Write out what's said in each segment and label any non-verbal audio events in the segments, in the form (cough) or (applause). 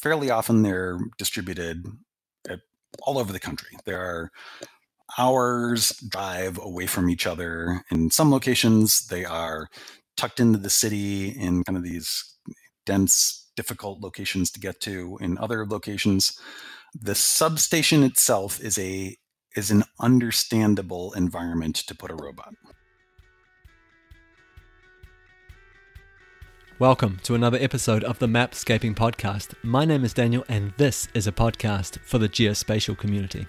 fairly often they're distributed uh, all over the country. There are hours drive away from each other. In some locations, they are tucked into the city in kind of these dense, difficult locations to get to. In other locations, the substation itself is a is an understandable environment to put a robot. Welcome to another episode of the Mapscaping Podcast. My name is Daniel, and this is a podcast for the geospatial community.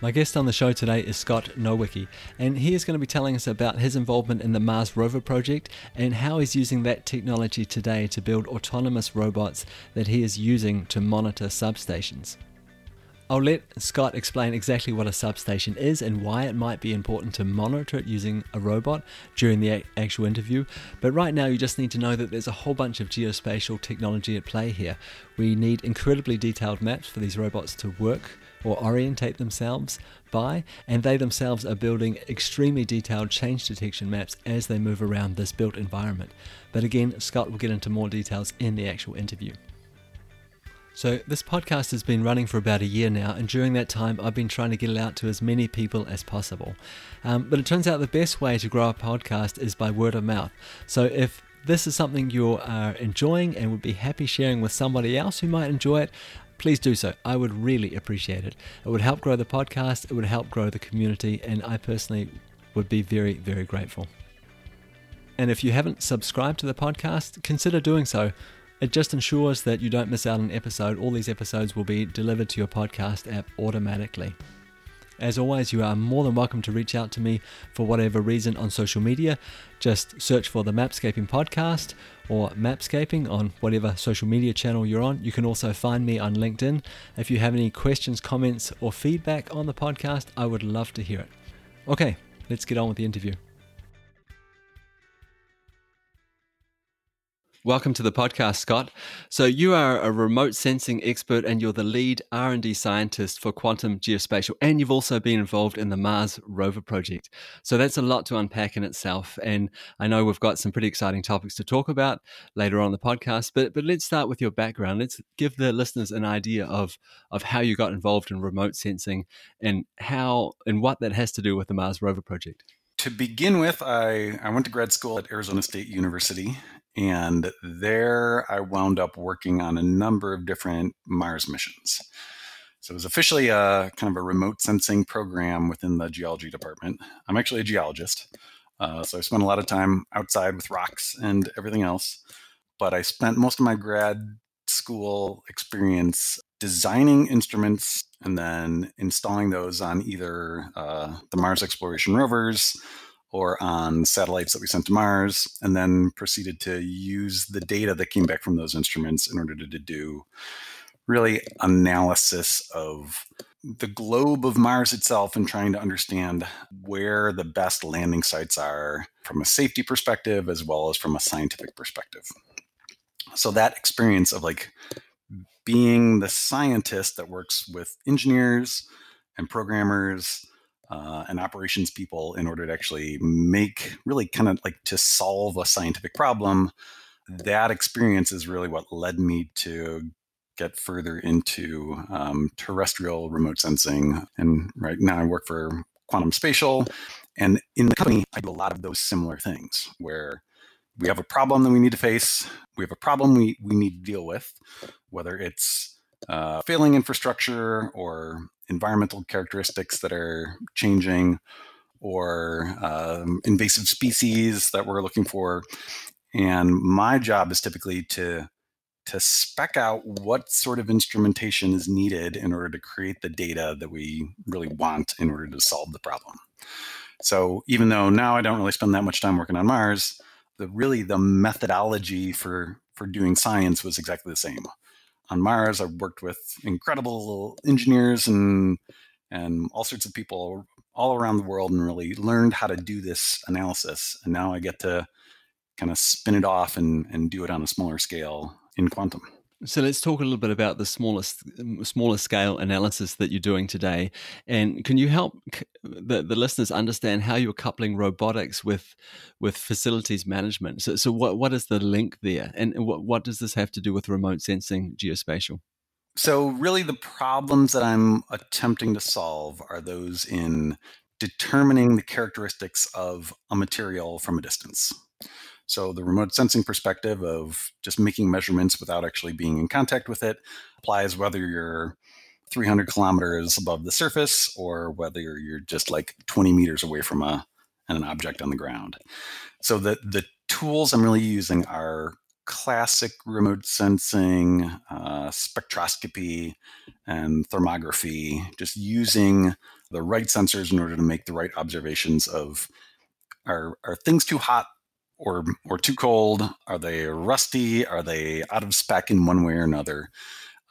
My guest on the show today is Scott Nowicki, and he is going to be telling us about his involvement in the Mars rover project and how he's using that technology today to build autonomous robots that he is using to monitor substations. I'll let Scott explain exactly what a substation is and why it might be important to monitor it using a robot during the actual interview. But right now, you just need to know that there's a whole bunch of geospatial technology at play here. We need incredibly detailed maps for these robots to work or orientate themselves by, and they themselves are building extremely detailed change detection maps as they move around this built environment. But again, Scott will get into more details in the actual interview. So, this podcast has been running for about a year now, and during that time, I've been trying to get it out to as many people as possible. Um, but it turns out the best way to grow a podcast is by word of mouth. So, if this is something you are enjoying and would be happy sharing with somebody else who might enjoy it, please do so. I would really appreciate it. It would help grow the podcast, it would help grow the community, and I personally would be very, very grateful. And if you haven't subscribed to the podcast, consider doing so. It just ensures that you don't miss out on an episode. All these episodes will be delivered to your podcast app automatically. As always, you are more than welcome to reach out to me for whatever reason on social media. Just search for the Mapscaping Podcast or Mapscaping on whatever social media channel you're on. You can also find me on LinkedIn. If you have any questions, comments, or feedback on the podcast, I would love to hear it. Okay, let's get on with the interview. Welcome to the podcast, Scott. So you are a remote sensing expert and you're the lead R&D scientist for quantum geospatial and you've also been involved in the Mars rover project. So that's a lot to unpack in itself and I know we've got some pretty exciting topics to talk about later on the podcast, but but let's start with your background. Let's give the listeners an idea of of how you got involved in remote sensing and how and what that has to do with the Mars rover project to begin with, I, I went to grad school at Arizona State University and there I wound up working on a number of different Mars missions. So it was officially a kind of a remote sensing program within the geology department. I'm actually a geologist. Uh, so I spent a lot of time outside with rocks and everything else. But I spent most of my grad school experience designing instruments and then installing those on either uh, the Mars exploration rovers or on satellites that we sent to Mars, and then proceeded to use the data that came back from those instruments in order to, to do really analysis of the globe of Mars itself and trying to understand where the best landing sites are from a safety perspective as well as from a scientific perspective. So that experience of like being the scientist that works with engineers and programmers uh, and operations people in order to actually make really kind of like to solve a scientific problem. That experience is really what led me to get further into um, terrestrial remote sensing. And right now I work for Quantum Spatial. And in the company, I do a lot of those similar things where we have a problem that we need to face, we have a problem we, we need to deal with, whether it's uh, failing infrastructure or environmental characteristics that are changing or um, invasive species that we're looking for. And my job is typically to to spec out what sort of instrumentation is needed in order to create the data that we really want in order to solve the problem. So even though now I don't really spend that much time working on Mars, the really the methodology for for doing science was exactly the same on Mars. I've worked with incredible engineers and and all sorts of people all around the world and really learned how to do this analysis. And now I get to kind of spin it off and, and do it on a smaller scale in quantum. So let's talk a little bit about the smallest, smaller scale analysis that you're doing today. And can you help the, the listeners understand how you're coupling robotics with with facilities management. So, so what what is the link there, and what what does this have to do with remote sensing geospatial? So, really, the problems that I'm attempting to solve are those in determining the characteristics of a material from a distance. So, the remote sensing perspective of just making measurements without actually being in contact with it applies whether you're 300 kilometers above the surface or whether you're just like 20 meters away from a an object on the ground. So the the tools I'm really using are classic remote sensing, uh, spectroscopy, and thermography, just using the right sensors in order to make the right observations of are, are things too hot or, or too cold? Are they rusty? Are they out of spec in one way or another?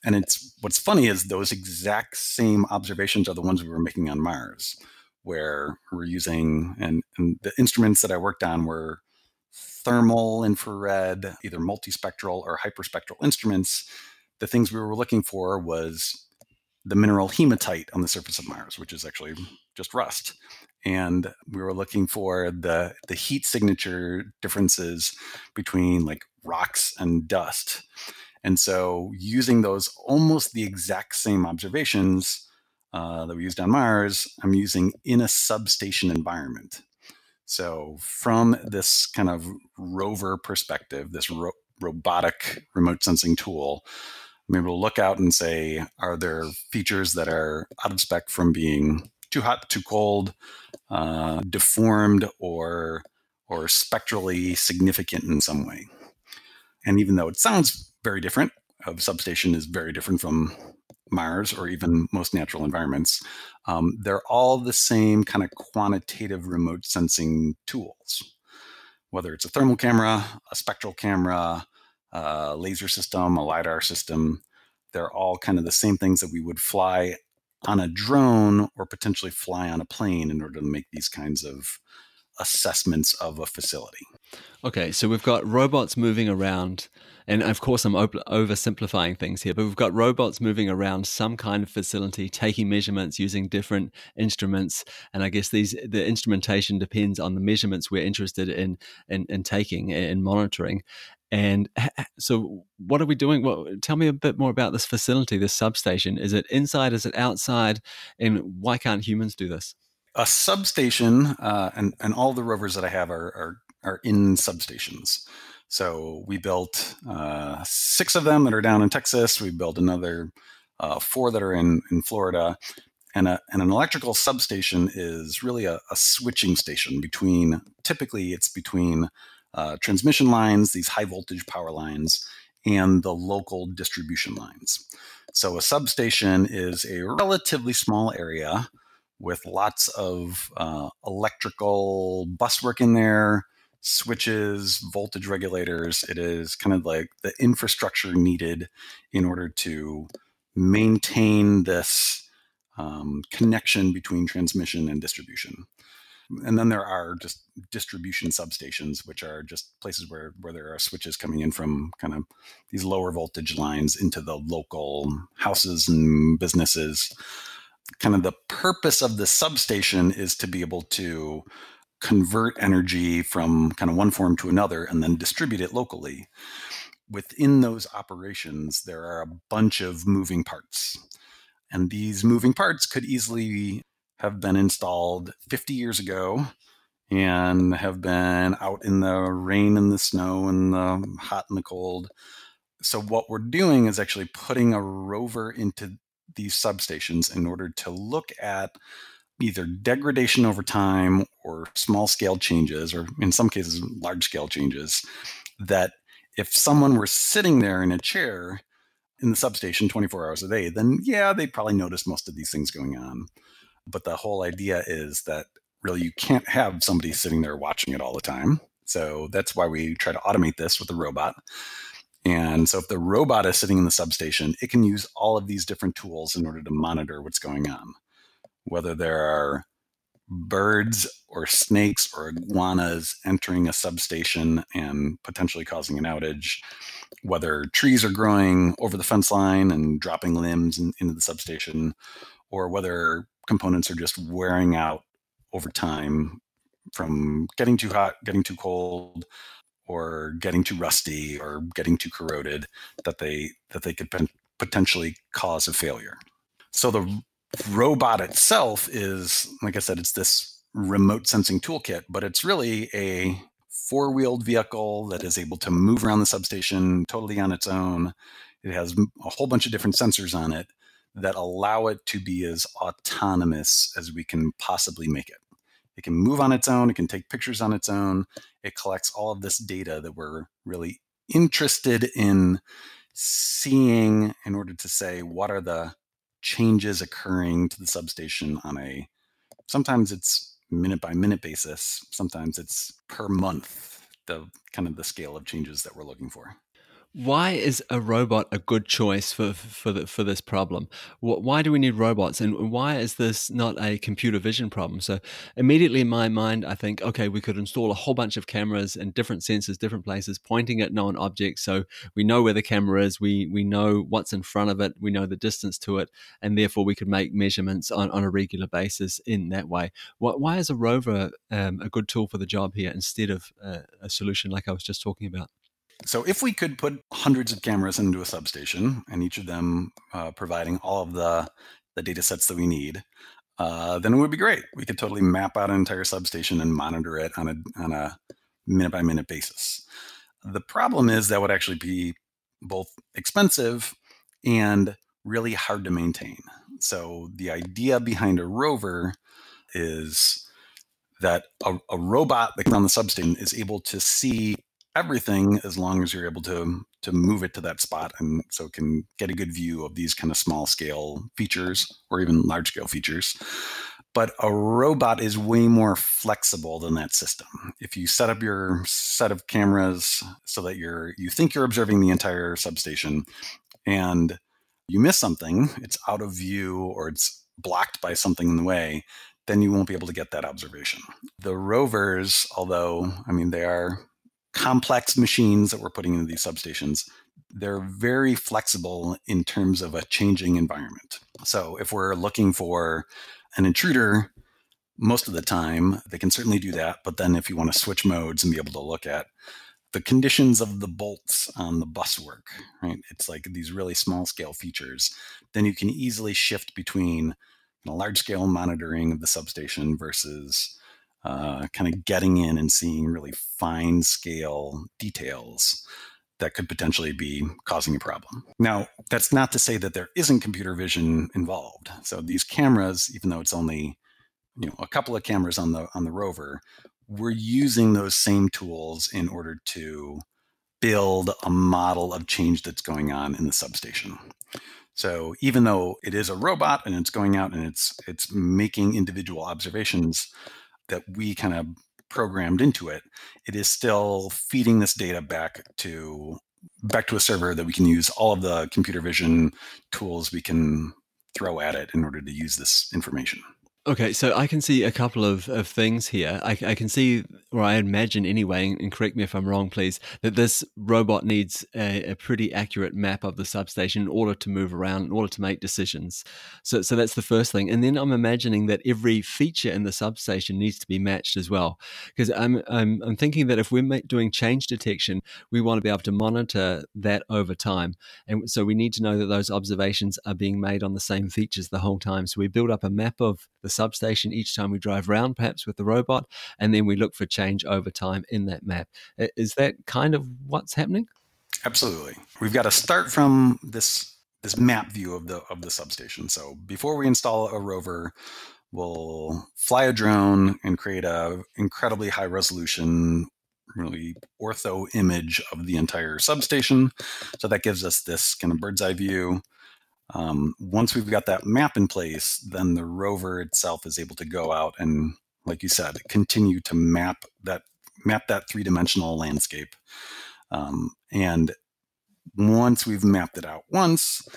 And it's what's funny is those exact same observations are the ones we were making on Mars, where we're using and, and the instruments that I worked on were thermal infrared, either multispectral or hyperspectral instruments, the things we were looking for was the mineral hematite on the surface of Mars, which is actually just rust. And we were looking for the, the heat signature differences between like rocks and dust. And so using those almost the exact same observations uh, that we used on Mars, I'm using in a substation environment. So, from this kind of rover perspective, this ro- robotic remote sensing tool, I'm able to look out and say, are there features that are out of spec from being too hot, too cold, uh, deformed, or or spectrally significant in some way? And even though it sounds very different, a substation is very different from Mars or even most natural environments, um, they're all the same kind of quantitative remote sensing tools. Whether it's a thermal camera, a spectral camera, a laser system, a LiDAR system, they're all kind of the same things that we would fly on a drone or potentially fly on a plane in order to make these kinds of assessments of a facility. Okay, so we've got robots moving around and of course I'm op- oversimplifying things here, but we've got robots moving around some kind of facility, taking measurements using different instruments, and I guess these the instrumentation depends on the measurements we're interested in in, in taking and monitoring. And so, what are we doing? Well, tell me a bit more about this facility, this substation. Is it inside? Is it outside? And why can't humans do this? A substation, uh, and and all the rovers that I have are are, are in substations. So we built uh, six of them that are down in Texas. We built another uh, four that are in, in Florida. And, a, and an electrical substation is really a, a switching station between, typically, it's between uh, transmission lines, these high voltage power lines, and the local distribution lines. So a substation is a relatively small area with lots of uh, electrical buswork in there, switches, voltage regulators. It is kind of like the infrastructure needed in order to maintain this um, connection between transmission and distribution. And then there are just distribution substations, which are just places where, where there are switches coming in from kind of these lower voltage lines into the local houses and businesses. Kind of the purpose of the substation is to be able to convert energy from kind of one form to another and then distribute it locally. Within those operations, there are a bunch of moving parts. And these moving parts could easily have been installed 50 years ago and have been out in the rain and the snow and the hot and the cold. So, what we're doing is actually putting a rover into these substations in order to look at either degradation over time or small scale changes, or in some cases, large scale changes, that if someone were sitting there in a chair in the substation 24 hours a day, then yeah, they'd probably notice most of these things going on. But the whole idea is that really you can't have somebody sitting there watching it all the time. So that's why we try to automate this with the robot. And so if the robot is sitting in the substation, it can use all of these different tools in order to monitor what's going on whether there are birds or snakes or iguanas entering a substation and potentially causing an outage, whether trees are growing over the fence line and dropping limbs in, into the substation, or whether components are just wearing out over time from getting too hot, getting too cold, or getting too rusty or getting too corroded that they that they could potentially cause a failure. So the robot itself is like I said it's this remote sensing toolkit, but it's really a four-wheeled vehicle that is able to move around the substation totally on its own. It has a whole bunch of different sensors on it that allow it to be as autonomous as we can possibly make it. It can move on its own, it can take pictures on its own. It collects all of this data that we're really interested in seeing in order to say what are the changes occurring to the substation on a sometimes it's minute by minute basis, sometimes it's per month, the kind of the scale of changes that we're looking for. Why is a robot a good choice for for the, for this problem? Why do we need robots, and why is this not a computer vision problem? So immediately in my mind, I think, okay, we could install a whole bunch of cameras and different sensors, different places, pointing at known objects, so we know where the camera is, we we know what's in front of it, we know the distance to it, and therefore we could make measurements on, on a regular basis in that way. Why is a rover um, a good tool for the job here instead of uh, a solution like I was just talking about? So if we could put hundreds of cameras into a substation, and each of them uh, providing all of the the data sets that we need, uh, then it would be great. We could totally map out an entire substation and monitor it on a on a minute by minute basis. The problem is that would actually be both expensive and really hard to maintain. So the idea behind a rover is that a, a robot that can run the substation is able to see everything as long as you're able to to move it to that spot and so can get a good view of these kind of small scale features or even large scale features. But a robot is way more flexible than that system. If you set up your set of cameras so that you're you think you're observing the entire substation and you miss something it's out of view or it's blocked by something in the way then you won't be able to get that observation. The rovers although i mean they are complex machines that we're putting into these substations, they're very flexible in terms of a changing environment. So if we're looking for an intruder, most of the time they can certainly do that. But then if you want to switch modes and be able to look at the conditions of the bolts on the bus work, right? It's like these really small scale features. Then you can easily shift between know, large scale monitoring of the substation versus uh, kind of getting in and seeing really fine scale details that could potentially be causing a problem. Now, that's not to say that there isn't computer vision involved. So these cameras, even though it's only you know a couple of cameras on the on the rover, we're using those same tools in order to build a model of change that's going on in the substation. So even though it is a robot and it's going out and it's it's making individual observations, that we kind of programmed into it, it is still feeding this data back to back to a server that we can use all of the computer vision tools we can throw at it in order to use this information. Okay, so I can see a couple of, of things here. I, I can see, or I imagine anyway, and correct me if I'm wrong, please, that this robot needs a, a, pretty accurate map of the substation in order to move around, in order to make decisions. So, so that's the first thing. And then I'm imagining that every feature in the substation needs to be matched as well. Because I'm, I'm, I'm thinking that if we're doing change detection, we want to be able to monitor that over time. And so we need to know that those observations are being made on the same features the whole time. So we build up a map of the substation each time we drive around, perhaps with the robot, and then we look for change over time in that map. Is that kind of what's happening? Absolutely. We've got to start from this this map view of the of the substation. So before we install a rover, we'll fly a drone and create a incredibly high resolution really ortho image of the entire substation. So that gives us this kind of bird's eye view. Um, once we've got that map in place, then the rover itself is able to go out and, like you said, continue to map that map that three dimensional landscape. Um, and once we've mapped it out once,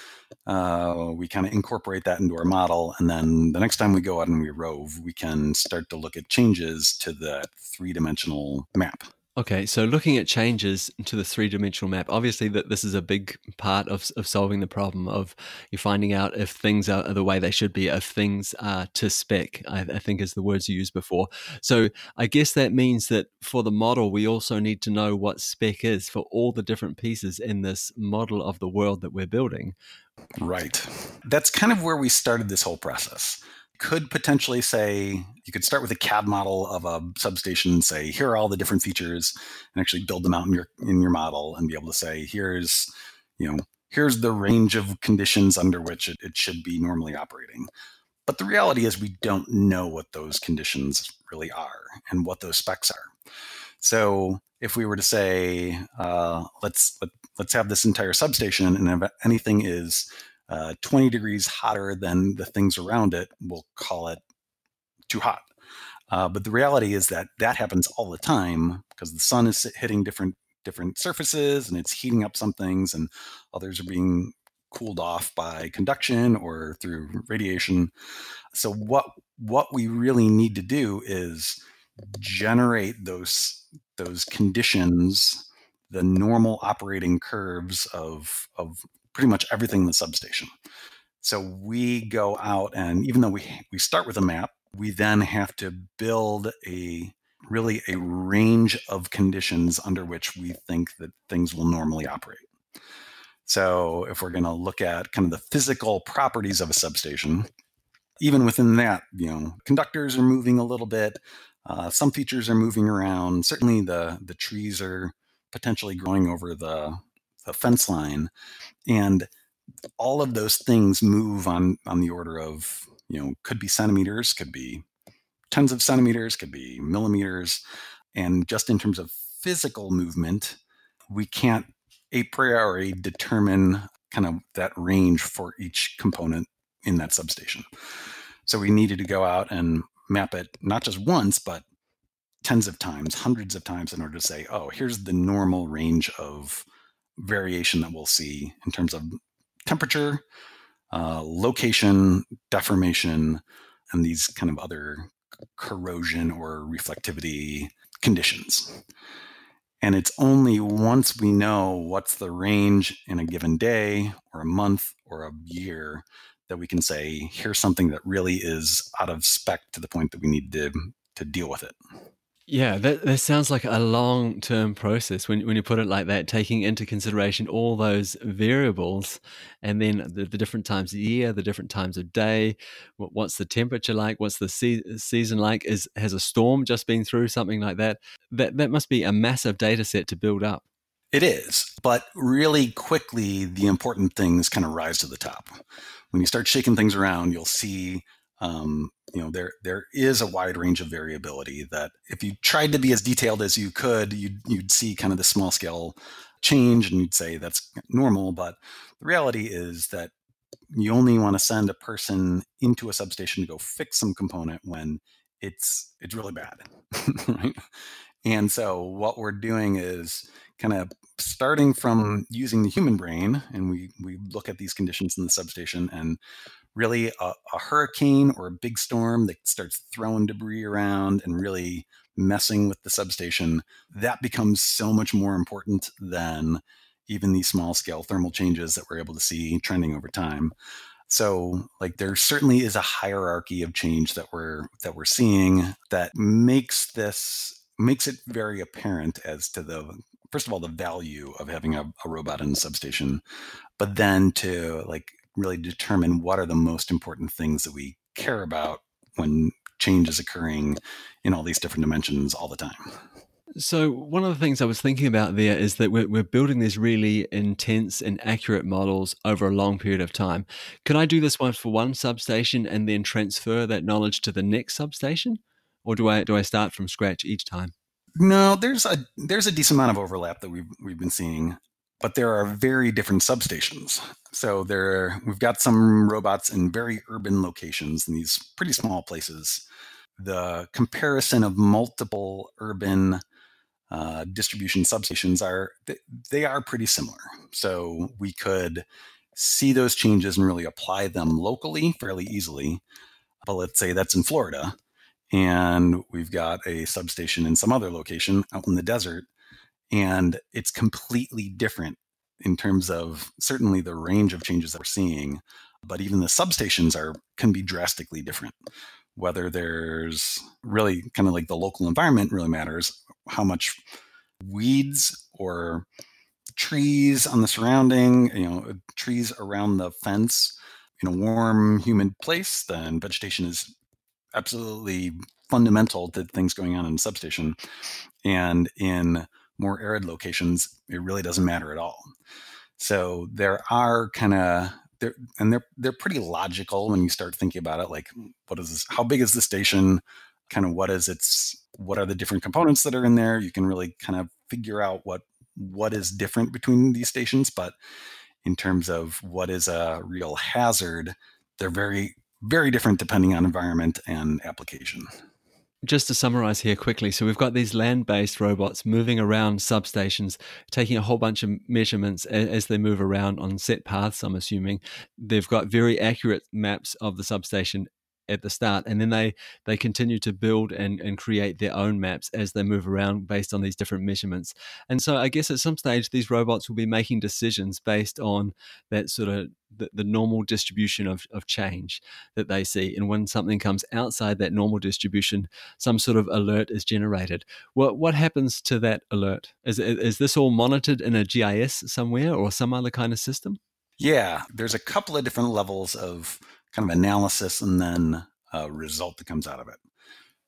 uh, we kind of incorporate that into our model. And then the next time we go out and we rove, we can start to look at changes to that three dimensional map. Okay, so looking at changes to the three dimensional map, obviously that this is a big part of, of solving the problem of you finding out if things are the way they should be, if things are to spec, I, I think is the words you used before. So I guess that means that for the model, we also need to know what spec is for all the different pieces in this model of the world that we're building. Right. That's kind of where we started this whole process could potentially say you could start with a CAD model of a substation and say here are all the different features and actually build them out in your in your model and be able to say here's you know here's the range of conditions under which it, it should be normally operating. But the reality is we don't know what those conditions really are and what those specs are. So if we were to say uh, let's let, us let us have this entire substation and if anything is uh, 20 degrees hotter than the things around it, we'll call it too hot. Uh, but the reality is that that happens all the time because the sun is hitting different different surfaces and it's heating up some things, and others are being cooled off by conduction or through radiation. So what what we really need to do is generate those those conditions, the normal operating curves of of pretty much everything in the substation. So we go out and even though we we start with a map, we then have to build a really a range of conditions under which we think that things will normally operate. So if we're going to look at kind of the physical properties of a substation, even within that, you know, conductors are moving a little bit. Uh, some features are moving around. Certainly, the the trees are potentially growing over the the fence line, and all of those things move on on the order of you know could be centimeters, could be tens of centimeters, could be millimeters, and just in terms of physical movement, we can't a priori determine kind of that range for each component in that substation. So we needed to go out and map it not just once, but tens of times, hundreds of times in order to say, oh, here's the normal range of variation that we'll see in terms of temperature, uh, location, deformation, and these kind of other corrosion or reflectivity conditions. And it's only once we know what's the range in a given day or a month or a year that we can say, here's something that really is out of spec to the point that we need to, to deal with it. Yeah, that, that sounds like a long term process when, when you put it like that, taking into consideration all those variables and then the, the different times of year, the different times of day. What, what's the temperature like? What's the se- season like? Is Has a storm just been through something like that? That, that must be a massive data set to build up. It is, but really quickly, the important things kind of rise to the top. When you start shaking things around, you'll see um, you know there there is a wide range of variability that if you tried to be as detailed as you could you'd you'd see kind of the small scale change and you'd say that's normal but the reality is that you only want to send a person into a substation to go fix some component when it's it's really bad (laughs) right? And so what we're doing is kind of starting from using the human brain and we we look at these conditions in the substation and really a, a, hurricane or a big storm that starts throwing debris around and really messing with the substation, that becomes so much more important than even these small scale thermal changes that we're able to see trending over time. So like there certainly is a hierarchy of change that we're that we're seeing that makes this makes it very apparent as to the first of all the value of having a, a robot in the substation, but then to like really determine what are the most important things that we care about when change is occurring in all these different dimensions all the time. So, one of the things I was thinking about there is that we're, we're, building these really intense and accurate models over a long period of time. Can I do this one for one substation and then transfer that knowledge to the next substation? Or do I, do I start from scratch each time? No, there's a there's a decent amount of overlap that we've we've been seeing but there are very different substations. So there, we've got some robots in very urban locations in these pretty small places. The comparison of multiple urban uh, distribution substations are they are pretty similar. So we could see those changes and really apply them locally fairly easily. But let's say that's in Florida, and we've got a substation in some other location out in the desert, and it's completely different in terms of certainly the range of changes that we're seeing, but even the substations are can be drastically different. Whether there's really kind of like the local environment really matters, how much weeds or trees on the surrounding, you know, trees around the fence in a warm, humid place, then vegetation is absolutely fundamental to things going on in substation. And in more arid locations, it really doesn't matter at all. So there are kind of they're and they're they're pretty logical when you start thinking about it. Like, what is this? How big is the station? Kind of what is its? What are the different components that are in there? You can really kind of figure out what what is different between these stations. But in terms of what is a real hazard, they're very very different depending on environment and application just to summarize here quickly so we've got these land based robots moving around substations, taking a whole bunch of measurements as they move around on set paths, I'm assuming. They've got very accurate maps of the substation at the start and then they they continue to build and, and create their own maps as they move around based on these different measurements. And so i guess at some stage these robots will be making decisions based on that sort of the, the normal distribution of, of change that they see. And when something comes outside that normal distribution some sort of alert is generated. What what happens to that alert? Is, is this all monitored in a gis somewhere or some other kind of system? Yeah there's a couple of different levels of kind of analysis and then a result that comes out of it.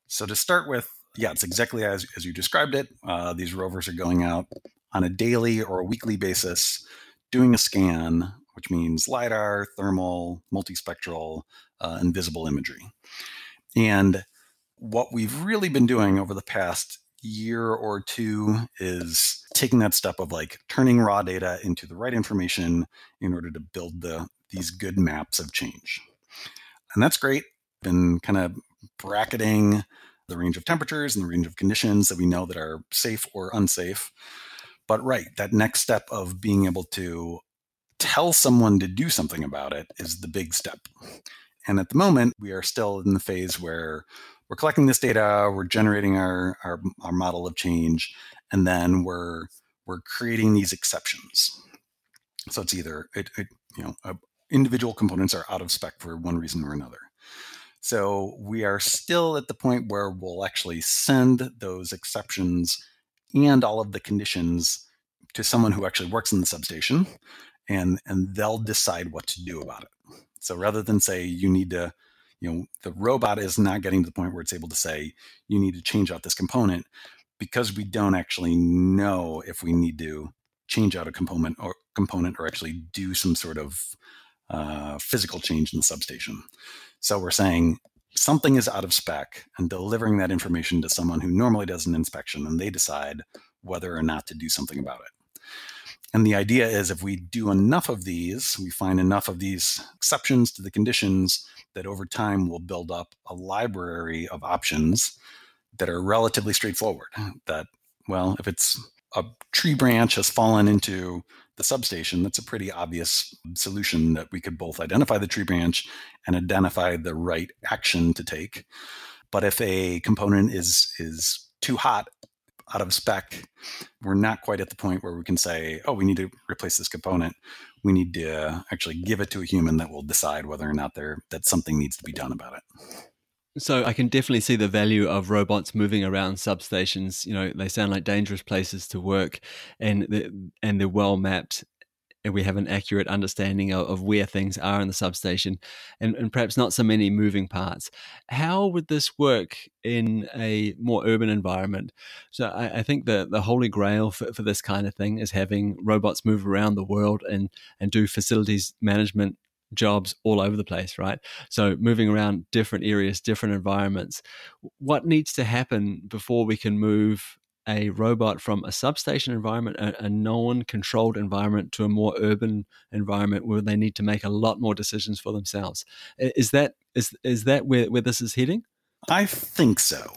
So to start with, yeah, it's exactly as, as you described it. Uh, these rovers are going out on a daily or a weekly basis, doing a scan, which means LIDAR, thermal, multispectral, uh, and visible imagery. And what we've really been doing over the past year or two is taking that step of like turning raw data into the right information in order to build the these good maps of change and that's great. Been kind of bracketing the range of temperatures and the range of conditions that we know that are safe or unsafe. But right, that next step of being able to tell someone to do something about it is the big step. And at the moment, we are still in the phase where we're collecting this data, we're generating our, our, our model of change, and then we're we're creating these exceptions. So it's either it, it you know a, individual components are out of spec for one reason or another. So we are still at the point where we'll actually send those exceptions and all of the conditions to someone who actually works in the substation and and they'll decide what to do about it. So rather than say you need to you know the robot is not getting to the point where it's able to say you need to change out this component because we don't actually know if we need to change out a component or component or actually do some sort of uh, physical change in the substation. So we're saying something is out of spec and delivering that information to someone who normally does an inspection and they decide whether or not to do something about it. And the idea is if we do enough of these, we find enough of these exceptions to the conditions that over time will build up a library of options that are relatively straightforward. That, well, if it's a tree branch has fallen into the substation, that's a pretty obvious solution that we could both identify the tree branch and identify the right action to take. But if a component is is too hot out of spec, we're not quite at the point where we can say, oh, we need to replace this component. We need to actually give it to a human that will decide whether or not there that something needs to be done about it. So I can definitely see the value of robots moving around substations. You know, they sound like dangerous places to work, and they're, and they're well mapped, and we have an accurate understanding of, of where things are in the substation, and, and perhaps not so many moving parts. How would this work in a more urban environment? So I, I think the the holy grail for, for this kind of thing is having robots move around the world and and do facilities management jobs all over the place, right? So moving around different areas, different environments. What needs to happen before we can move a robot from a substation environment, a, a known controlled environment, to a more urban environment where they need to make a lot more decisions for themselves? Is that is is that where, where this is heading? I think so.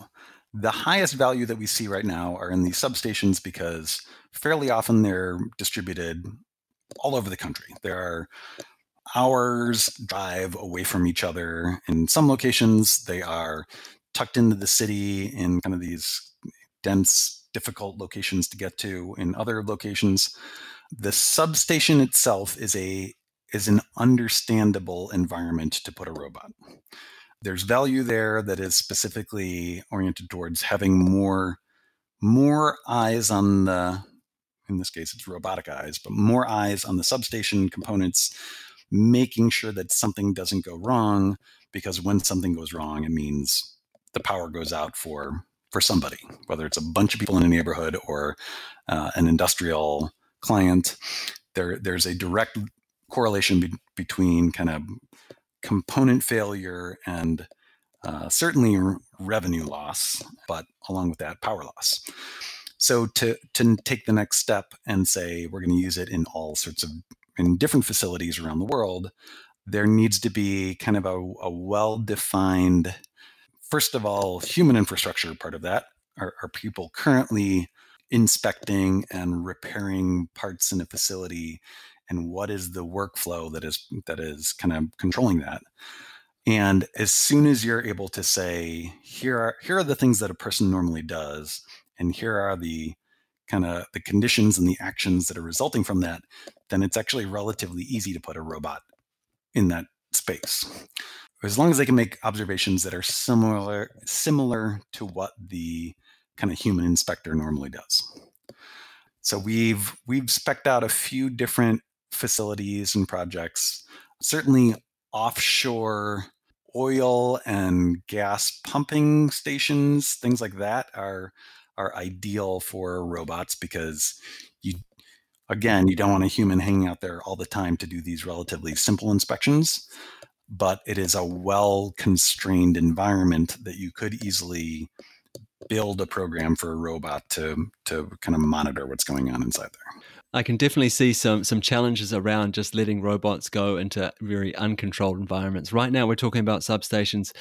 The highest value that we see right now are in these substations because fairly often they're distributed all over the country. There are hours drive away from each other. In some locations, they are tucked into the city in kind of these dense, difficult locations to get to. In other locations, the substation itself is a is an understandable environment to put a robot. There's value there that is specifically oriented towards having more more eyes on the in this case it's robotic eyes, but more eyes on the substation components, making sure that something doesn't go wrong. Because when something goes wrong, it means the power goes out for for somebody, whether it's a bunch of people in a neighborhood or uh, an industrial client. There, there's a direct correlation be- between kind of component failure and uh, certainly r- revenue loss, but along with that, power loss. So to to take the next step and say we're going to use it in all sorts of in different facilities around the world, there needs to be kind of a, a well defined, first of all, human infrastructure part of that. Are, are people currently inspecting and repairing parts in a facility and what is the workflow that is that is kind of controlling that and as soon as you're able to say here are here are the things that a person normally does and here are the kind of the conditions and the actions that are resulting from that then it's actually relatively easy to put a robot in that space. As long as they can make observations that are similar similar to what the kind of human inspector normally does. So we've we've specced out a few different facilities and projects. Certainly offshore oil and gas pumping stations things like that are are ideal for robots because again you don't want a human hanging out there all the time to do these relatively simple inspections but it is a well constrained environment that you could easily build a program for a robot to to kind of monitor what's going on inside there I can definitely see some some challenges around just letting robots go into very uncontrolled environments. Right now, we're talking about substations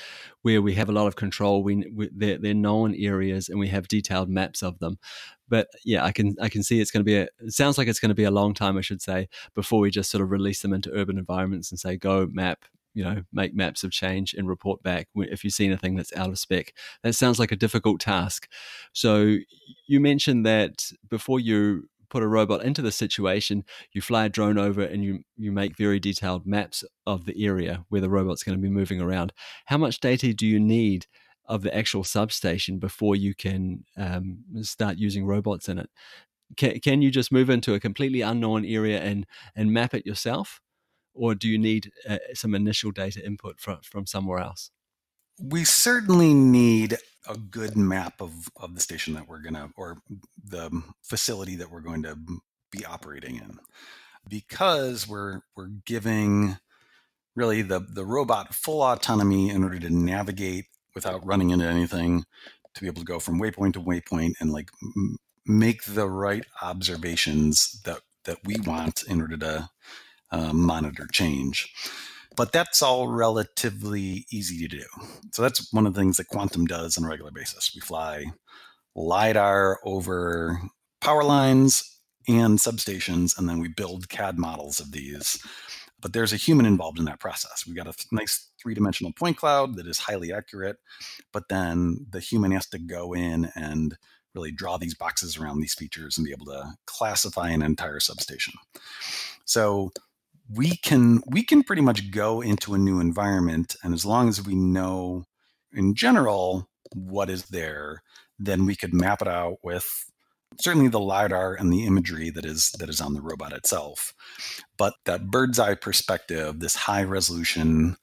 where we have a lot of control. We, we they're, they're known areas and we have detailed maps of them. But yeah, I can I can see it's going to be a. It sounds like it's going to be a long time, I should say, before we just sort of release them into urban environments and say go map you know make maps of change and report back if you see anything that's out of spec that sounds like a difficult task so you mentioned that before you put a robot into the situation, you fly a drone over and you you make very detailed maps of the area where the robot's going to be moving around. How much data do you need of the actual substation before you can um, start using robots in it? Can, can you just move into a completely unknown area and and map it yourself, or do you need uh, some initial data input from from somewhere else? we certainly need a good map of, of the station that we're to, or the facility that we're going to be operating in, because we're we're giving really the the robot full autonomy in order to navigate without running into anything, to be able to go from waypoint to waypoint and like m- make the right observations that that we want in order to uh, monitor change but that's all relatively easy to do. So that's one of the things that Quantum does on a regular basis. We fly LiDAR over power lines and substations, and then we build CAD models of these. But there's a human involved in that process. We've got a nice three dimensional point cloud that is highly accurate, but then the human has to go in and really draw these boxes around these features and be able to classify an entire substation. So we can we can pretty much go into a new environment and as long as we know in general what is there then we could map it out with certainly the lidar and the imagery that is that is on the robot itself. But that bird's eye perspective this high resolution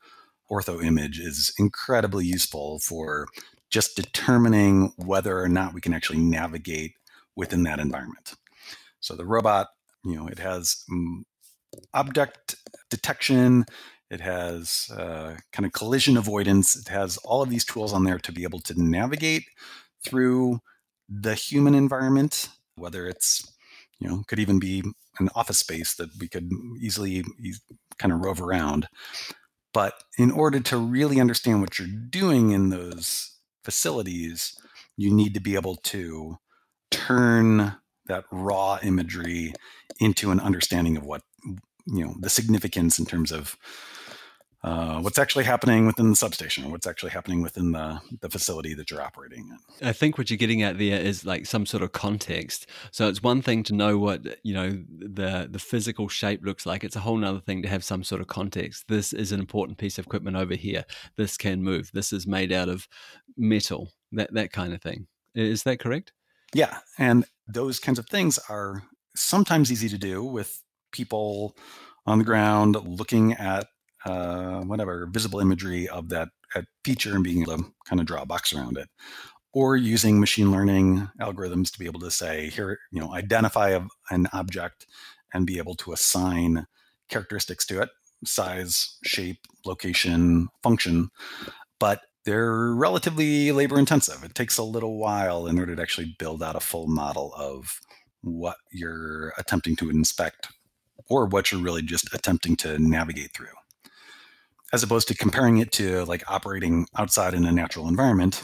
ortho image is incredibly useful for just determining whether or not we can actually navigate within that environment. So the robot you know it has mm, object detection. It has uh, kind of collision avoidance. It has all of these tools on there to be able to navigate through the human environment, whether it's, you know, could even be an office space that we could easily kind of rove around. But in order to really understand what you're doing in those facilities, you need to be able to turn that raw imagery into an understanding of what you know the significance in terms of uh, what's actually happening within the substation, what's actually happening within the, the facility that you're operating in. I think what you're getting at there is like some sort of context. So it's one thing to know what you know the the physical shape looks like. It's a whole other thing to have some sort of context. This is an important piece of equipment over here. This can move. This is made out of metal. That that kind of thing. Is that correct? Yeah, and those kinds of things are sometimes easy to do with people on the ground looking at uh, whatever visible imagery of that, feature and being able to kind of draw a box around it. Or using machine learning algorithms to be able to say here you know identify a, an object and be able to assign characteristics to it size shape location function. But they're relatively labor intensive it takes a little while in order to actually build out a full model of what you're attempting to inspect or what you're really just attempting to navigate through. As opposed to comparing it to like operating outside in a natural environment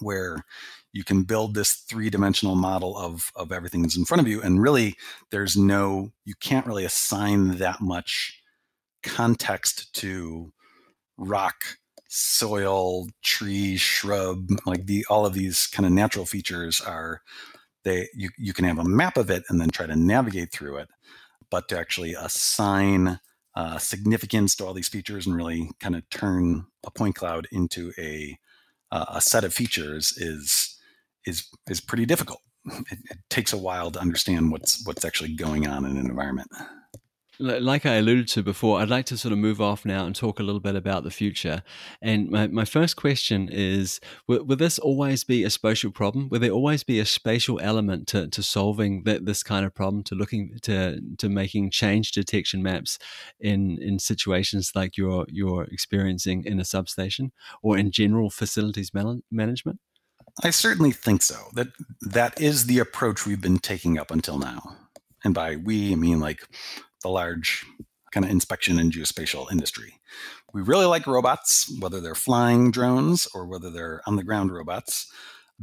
where you can build this three-dimensional model of of everything that's in front of you and really there's no you can't really assign that much context to rock soil tree shrub like the all of these kind of natural features are they you, you can have a map of it and then try to navigate through it but to actually assign uh, significance to all these features and really kind of turn a point cloud into a uh, a set of features is is is pretty difficult. It, it, takes a while to understand what's what's actually going on in an environment like I alluded to before, I'd like to sort of move off now and talk a little bit about the future. And my, my first question is will, will this always be a spatial problem? Will there always be a spatial element to, to solving this kind of problem, to looking to, to making change detection maps in, in situations like you're, you're experiencing in a substation or in general facilities man- management? I certainly think so. That that is the approach we've been taking up until now. And by we, I mean like the large kind of inspection and geospatial industry. We really like robots, whether they're flying drones or whether they're on the ground robots,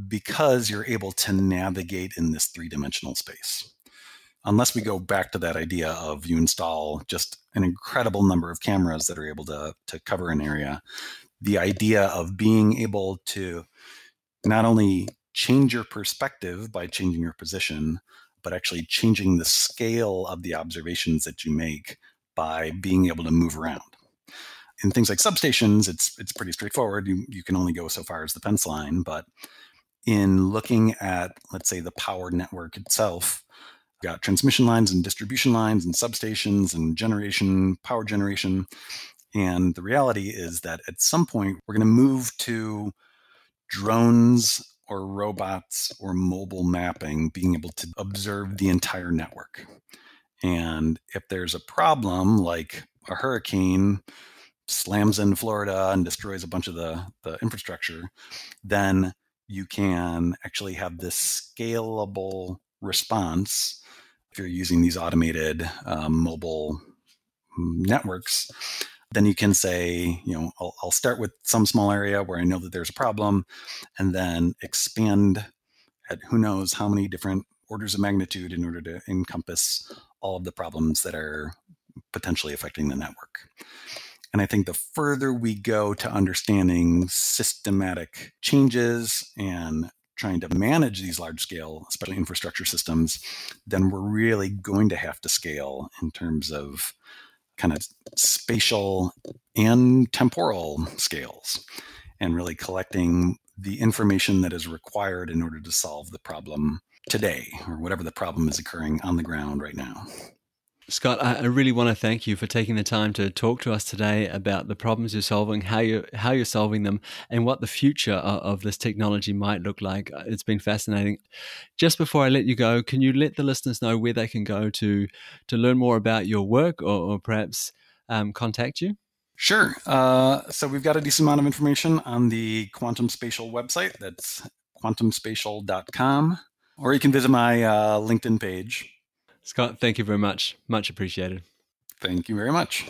because you're able to navigate in this three dimensional space. Unless we go back to that idea of you install just an incredible number of cameras that are able to, to cover an area, the idea of being able to not only change your perspective by changing your position, but actually changing the scale of the observations that you make by being able to move around. In things like substations, it's it's pretty straightforward. You, you can only go so far as the fence line, but in looking at, let's say, the power network itself, got transmission lines and distribution lines and substations and generation, power generation. And the reality is that at some point, we're going to move to drones or robots or mobile mapping being able to observe the entire network. And if there's a problem like a hurricane slams in Florida and destroys a bunch of the, the infrastructure, then you can actually have this scalable response if you're using these automated um, mobile networks then you can say, you know, I'll, I'll, start with some small area where I know that there's a problem, and then expand at who knows how many different orders of magnitude in order to encompass all of the problems that are potentially affecting the network. And I think the further we go to understanding systematic changes and trying to manage these large scale, especially infrastructure systems, then we're really going to have to scale in terms of kind of spatial and temporal scales and really collecting the information that is required in order to solve the problem today or whatever the problem is occurring on the ground right now. Scott, I really want to thank you for taking the time to talk to us today about the problems you're solving, how you how you're solving them, and what the future of, this technology might look like. It's been fascinating. Just before I let you go, can you let the listeners know where they can go to to learn more about your work, or, or perhaps um, contact you? Sure. Uh, so we've got a decent amount of information on the Quantum Spatial website. That's quantumspatial.com, or you can visit my uh, LinkedIn page Scott, thank you very much. Much appreciated. Thank you very much.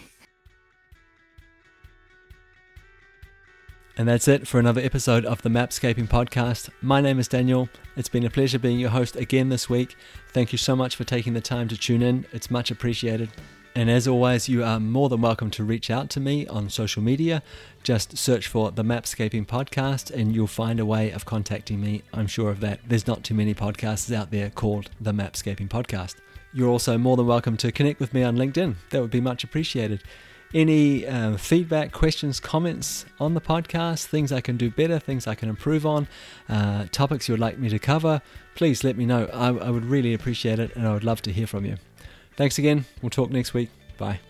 And that's it for another episode of the Mapscaping Podcast. My name is Daniel. It's been a pleasure being your host again this week. Thank you so much for taking the time to tune in. It's much appreciated. And as always, you are more than welcome to reach out to me on social media. Just search for the Mapscaping Podcast and you'll find a way of contacting me. I'm sure of that. There's not too many podcasts out there called the Mapscaping Podcast. You're also more than welcome to connect with me on LinkedIn. That would be much appreciated. Any uh, feedback, questions, comments on the podcast, things I can do better, things I can improve on, uh, topics you would like me to cover, please let me know. I, I would really appreciate it and I would love to hear from you. Thanks again. We'll talk next week. Bye.